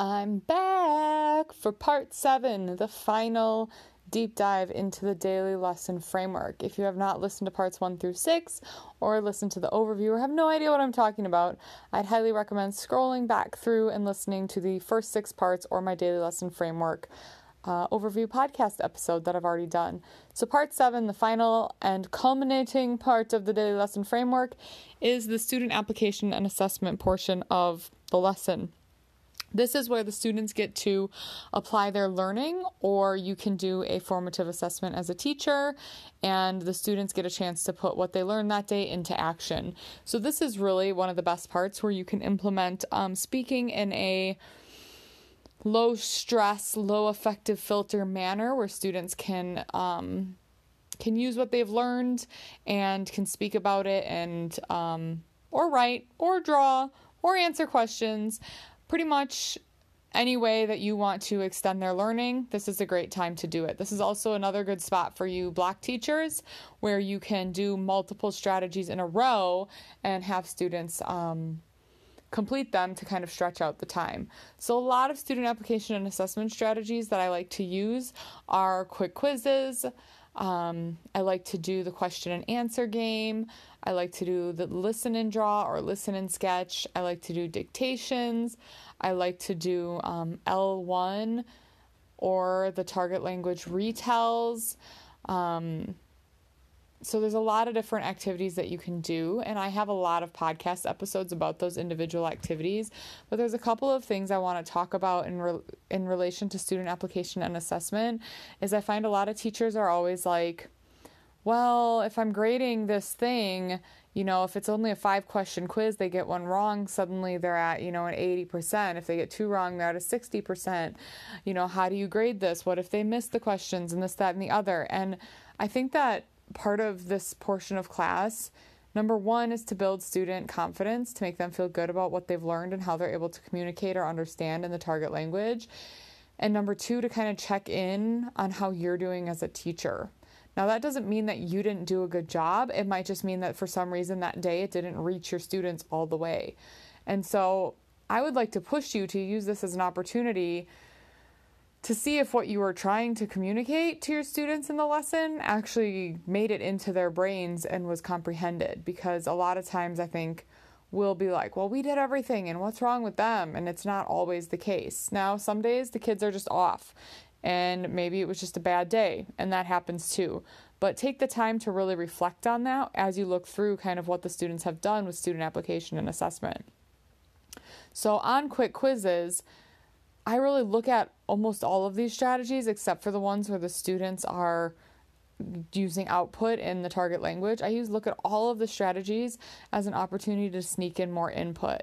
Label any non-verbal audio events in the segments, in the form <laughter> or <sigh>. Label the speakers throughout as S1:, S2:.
S1: I'm back for part seven, the final deep dive into the daily lesson framework. If you have not listened to parts one through six or listened to the overview or have no idea what I'm talking about, I'd highly recommend scrolling back through and listening to the first six parts or my daily lesson framework uh, overview podcast episode that I've already done. So, part seven, the final and culminating part of the daily lesson framework, is the student application and assessment portion of the lesson. This is where the students get to apply their learning, or you can do a formative assessment as a teacher, and the students get a chance to put what they learned that day into action. So, this is really one of the best parts where you can implement um, speaking in a low stress, low affective filter manner where students can. Um, can use what they've learned and can speak about it and um, or write or draw or answer questions pretty much any way that you want to extend their learning, this is a great time to do it. This is also another good spot for you block teachers where you can do multiple strategies in a row and have students um, complete them to kind of stretch out the time. So, a lot of student application and assessment strategies that I like to use are quick quizzes. Um, I like to do the question and answer game. I like to do the listen and draw or listen and sketch. I like to do dictations. I like to do um, L1 or the target language retells. Um, so there's a lot of different activities that you can do and i have a lot of podcast episodes about those individual activities but there's a couple of things i want to talk about in re- in relation to student application and assessment is i find a lot of teachers are always like well if i'm grading this thing you know if it's only a five question quiz they get one wrong suddenly they're at you know an 80% if they get two wrong they're at a 60% you know how do you grade this? What if they miss the questions and this that and the other? And i think that part of this portion of class number one is to build student confidence to make them feel good about what they've learned and how they're able to communicate or understand in the target language and number two to kind of check in on how you're doing as a teacher now, that doesn't mean that you didn't do a good job. It might just mean that for some reason that day it didn't reach your students all the way. And so I would like to push you to use this as an opportunity to see if what you were trying to communicate to your students in the lesson actually made it into their brains and was comprehended. Because a lot of times I think we'll be like, well, we did everything and what's wrong with them? And it's not always the case. Now, some days the kids are just off and maybe it was just a bad day, and that happens too. But take the time to really reflect on that as you look through kind of what the students have done with student application and assessment. So, on quick quizzes, I really look at almost all of these strategies except for the ones where the students are using output in the target language. I use look at all of the strategies as an opportunity to sneak in more input.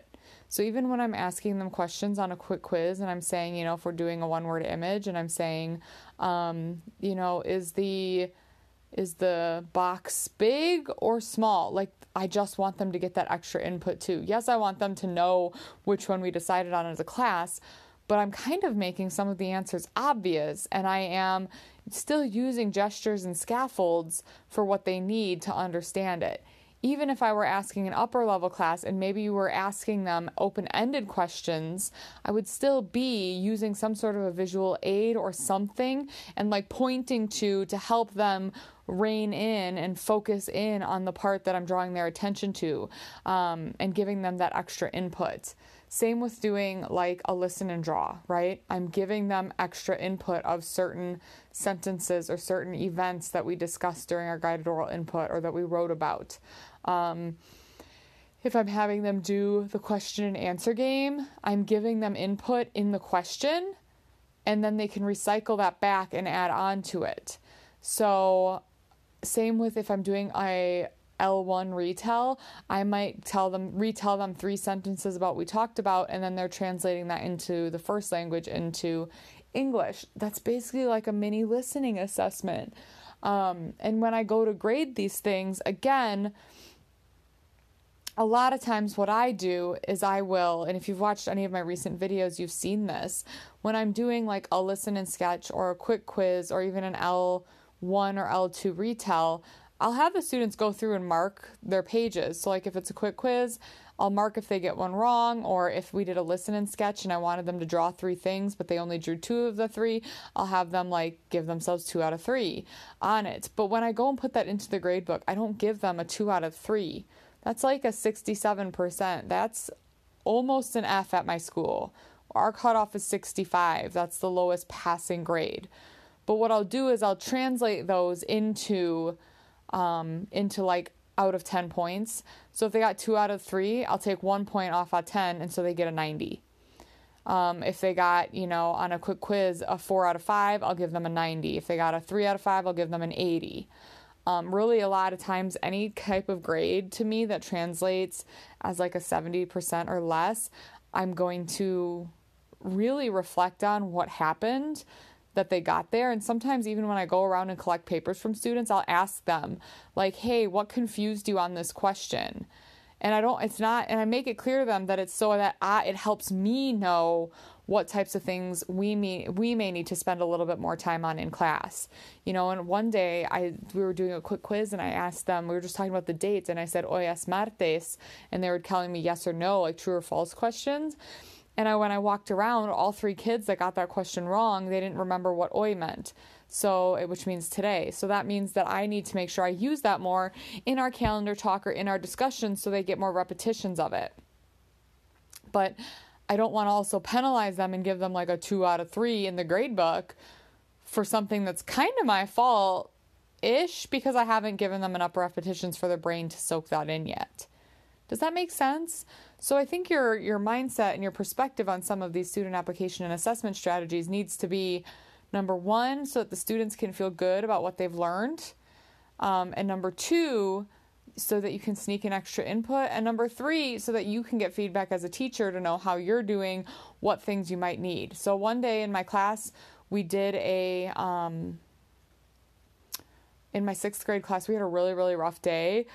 S1: So even when I'm asking them questions on a quick quiz and I'm saying, you know, if we're doing a one word image and I'm saying, um, you know, is the is the box big or small? Like, I just want them to get that extra input too. Yes, I want them to know which one we decided on as a class, but I'm kind of making some of the answers obvious, and I am still using gestures and scaffolds for what they need to understand it. Even if I were asking an upper level class and maybe you were asking them open ended questions, I would still be using some sort of a visual aid or something and like pointing to to help them rein in and focus in on the part that I'm drawing their attention to um, and giving them that extra input. Same with doing like a listen and draw, right? I'm giving them extra input of certain sentences or certain events that we discussed during our guided oral input or that we wrote about. Um, if I'm having them do the question and answer game, I'm giving them input in the question and then they can recycle that back and add on to it. So, same with if I'm doing a L1 retell, I might tell them retell them three sentences about what we talked about and then they're translating that into the first language into English. That's basically like a mini listening assessment. Um, and when I go to grade these things, again, a lot of times what I do is I will, and if you've watched any of my recent videos, you've seen this. When I'm doing like a listen and sketch or a quick quiz or even an L1 or L2 retell, I'll have the students go through and mark their pages. So, like if it's a quick quiz, I'll mark if they get one wrong, or if we did a listen and sketch and I wanted them to draw three things, but they only drew two of the three, I'll have them like give themselves two out of three on it. But when I go and put that into the grade book, I don't give them a two out of three. That's like a 67%. That's almost an F at my school. Our cutoff is 65. That's the lowest passing grade. But what I'll do is I'll translate those into um, into like out of 10 points. So if they got two out of three, I'll take one point off of 10, and so they get a 90. Um, if they got, you know, on a quick quiz, a four out of five, I'll give them a 90. If they got a three out of five, I'll give them an 80. Um, really, a lot of times, any type of grade to me that translates as like a 70% or less, I'm going to really reflect on what happened that they got there. And sometimes, even when I go around and collect papers from students, I'll ask them, like, hey, what confused you on this question? And I don't, it's not, and I make it clear to them that it's so that I, it helps me know what types of things we may, we may need to spend a little bit more time on in class. You know, and one day I we were doing a quick quiz and I asked them, we were just talking about the dates, and I said, oh, hoy es martes, and they were telling me yes or no, like true or false questions. And I, when I walked around, all three kids that got that question wrong, they didn't remember what hoy meant. So, which means today. So that means that I need to make sure I use that more in our calendar talk or in our discussions so they get more repetitions of it. But I don't want to also penalize them and give them like a two out of three in the grade book for something that's kind of my fault ish because I haven't given them enough repetitions for their brain to soak that in yet. Does that make sense? So I think your your mindset and your perspective on some of these student application and assessment strategies needs to be number one, so that the students can feel good about what they've learned, um, and number two, so that you can sneak in extra input, and number three, so that you can get feedback as a teacher to know how you're doing, what things you might need. So one day in my class, we did a um, in my sixth grade class, we had a really really rough day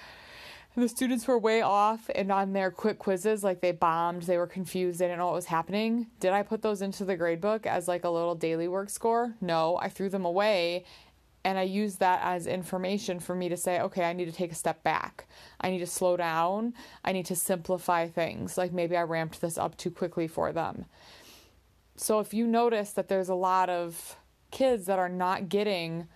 S1: the students were way off and on their quick quizzes, like they bombed, they were confused, they didn't know what was happening. Did I put those into the grade book as like a little daily work score? No, I threw them away and I used that as information for me to say, okay, I need to take a step back. I need to slow down. I need to simplify things. Like maybe I ramped this up too quickly for them. So if you notice that there's a lot of kids that are not getting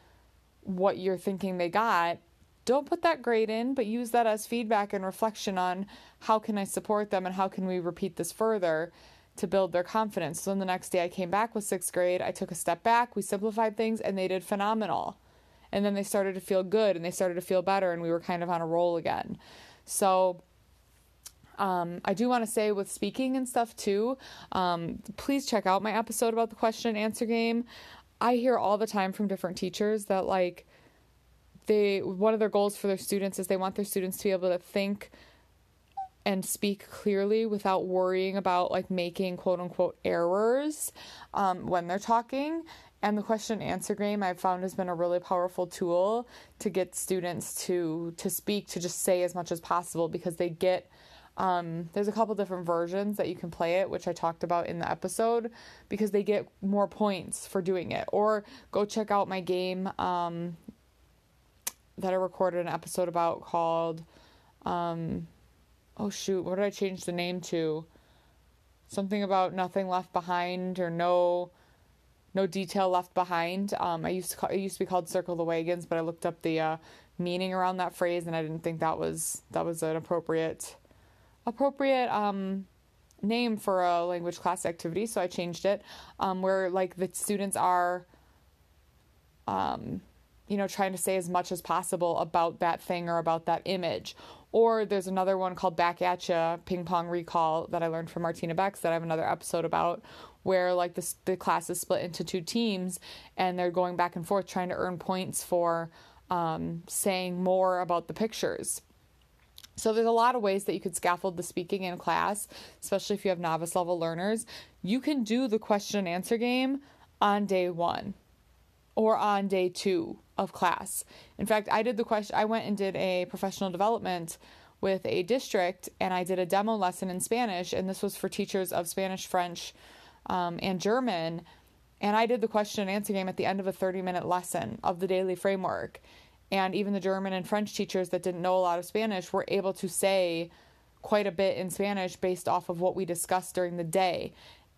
S1: what you're thinking they got, don't put that grade in, but use that as feedback and reflection on how can I support them and how can we repeat this further to build their confidence. So then the next day I came back with sixth grade, I took a step back, we simplified things, and they did phenomenal. And then they started to feel good and they started to feel better, and we were kind of on a roll again. So um, I do want to say with speaking and stuff too, um, please check out my episode about the question and answer game. I hear all the time from different teachers that like they one of their goals for their students is they want their students to be able to think and speak clearly without worrying about like making quote unquote errors um, when they're talking. And the question and answer game I've found has been a really powerful tool to get students to to speak to just say as much as possible because they get um, there's a couple different versions that you can play it, which I talked about in the episode, because they get more points for doing it. Or go check out my game. Um, that I recorded an episode about called um oh shoot, what did I change the name to? Something about nothing left behind or no no detail left behind. Um I used to call, it used to be called Circle the Wagons, but I looked up the uh, meaning around that phrase and I didn't think that was that was an appropriate appropriate um name for a language class activity, so I changed it. Um where like the students are um you know, trying to say as much as possible about that thing or about that image. Or there's another one called Back At Ya Ping Pong Recall that I learned from Martina Bex that I have another episode about, where like the, the class is split into two teams and they're going back and forth trying to earn points for um, saying more about the pictures. So there's a lot of ways that you could scaffold the speaking in class, especially if you have novice level learners. You can do the question and answer game on day one or on day two of class. In fact, I did the question, I went and did a professional development with a district and I did a demo lesson in Spanish, and this was for teachers of Spanish, French, um, and German. And I did the question and answer game at the end of a 30 minute lesson of the daily framework. And even the German and French teachers that didn't know a lot of Spanish were able to say quite a bit in Spanish based off of what we discussed during the day.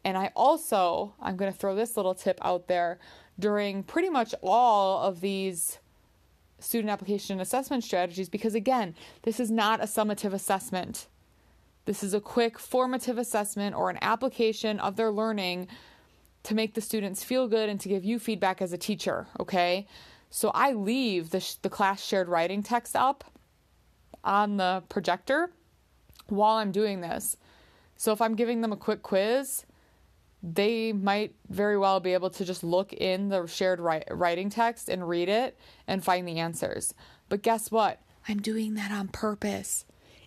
S1: And I also, I'm going to throw this little tip out there during pretty much all of these student application assessment strategies because, again, this is not a summative assessment. This is a quick formative assessment or an application of their learning to make the students feel good and to give you feedback as a teacher, okay? So I leave the, sh- the class shared writing text up on the projector while I'm doing this. So if I'm giving them a quick quiz, they might very well be able to just look in the shared writing text and read it and find the answers. But guess what? I'm doing that on purpose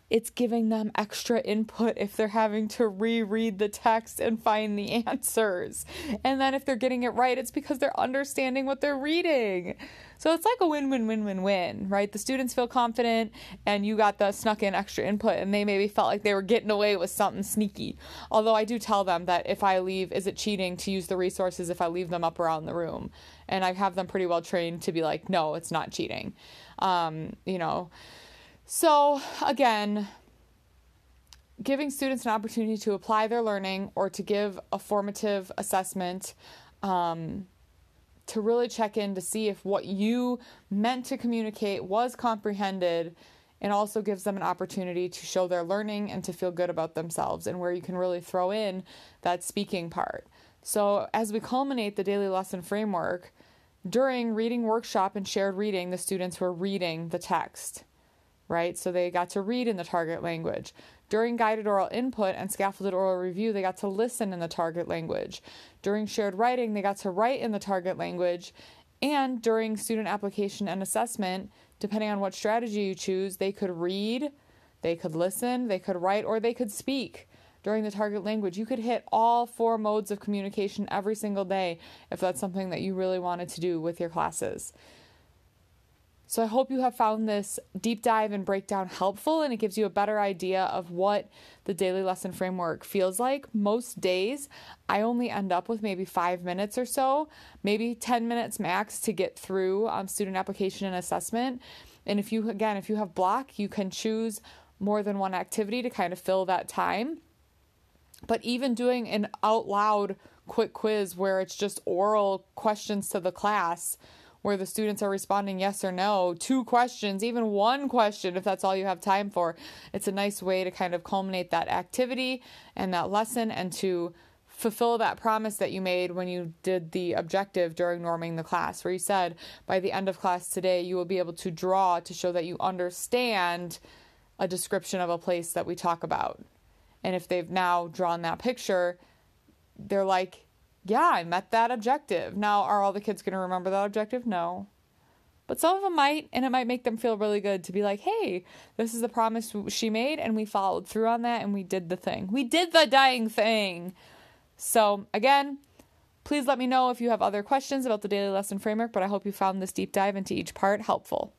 S1: it's giving them extra input if they're having to reread the text and find the <laughs> answers. And then if they're getting it right, it's because they're understanding what they're reading. So it's like a win win win win win, right? The students feel confident and you got the snuck in extra input and they maybe felt like they were getting away with something sneaky. Although I do tell them that if I leave, is it cheating to use the resources if I leave them up around the room? And I have them pretty well trained to be like, no, it's not cheating. Um, you know, so, again, giving students an opportunity to apply their learning or to give a formative assessment um, to really check in to see if what you meant to communicate was comprehended and also gives them an opportunity to show their learning and to feel good about themselves and where you can really throw in that speaking part. So, as we culminate the daily lesson framework, during reading workshop and shared reading, the students were reading the text right? So they got to read in the target language. During guided oral input and scaffolded oral review, they got to listen in the target language. During shared writing, they got to write in the target language. And during student application and assessment, depending on what strategy you choose, they could read, they could listen, they could write, or they could speak during the target language. You could hit all four modes of communication every single day if that's something that you really wanted to do with your classes. So I hope you have found this deep dive and breakdown helpful and it gives you a better idea of what the daily lesson framework feels like. Most days, I only end up with maybe five minutes or so, maybe 10 minutes max to get through um, student application and assessment. And if you, again, if you have block, you can choose more than one activity to kind of fill that time. But even doing an out loud quick quiz where it's just oral questions to the class where the students are responding yes or no, two questions, even one question if that's all you have time for. It's a nice way to kind of culminate that activity and that lesson and to fulfill that promise that you made when you did the objective during norming the class, where you said by the end of class today, you will be able to draw to show that you understand a description of a place that we talk about. And if they've now drawn that picture, they're like, yeah, I met that objective. Now, are all the kids going to remember that objective? No. But some of them might, and it might make them feel really good to be like, hey, this is the promise she made, and we followed through on that, and we did the thing. We did the dying thing. So, again, please let me know if you have other questions about the daily lesson framework, but I hope you found this deep dive into each part helpful.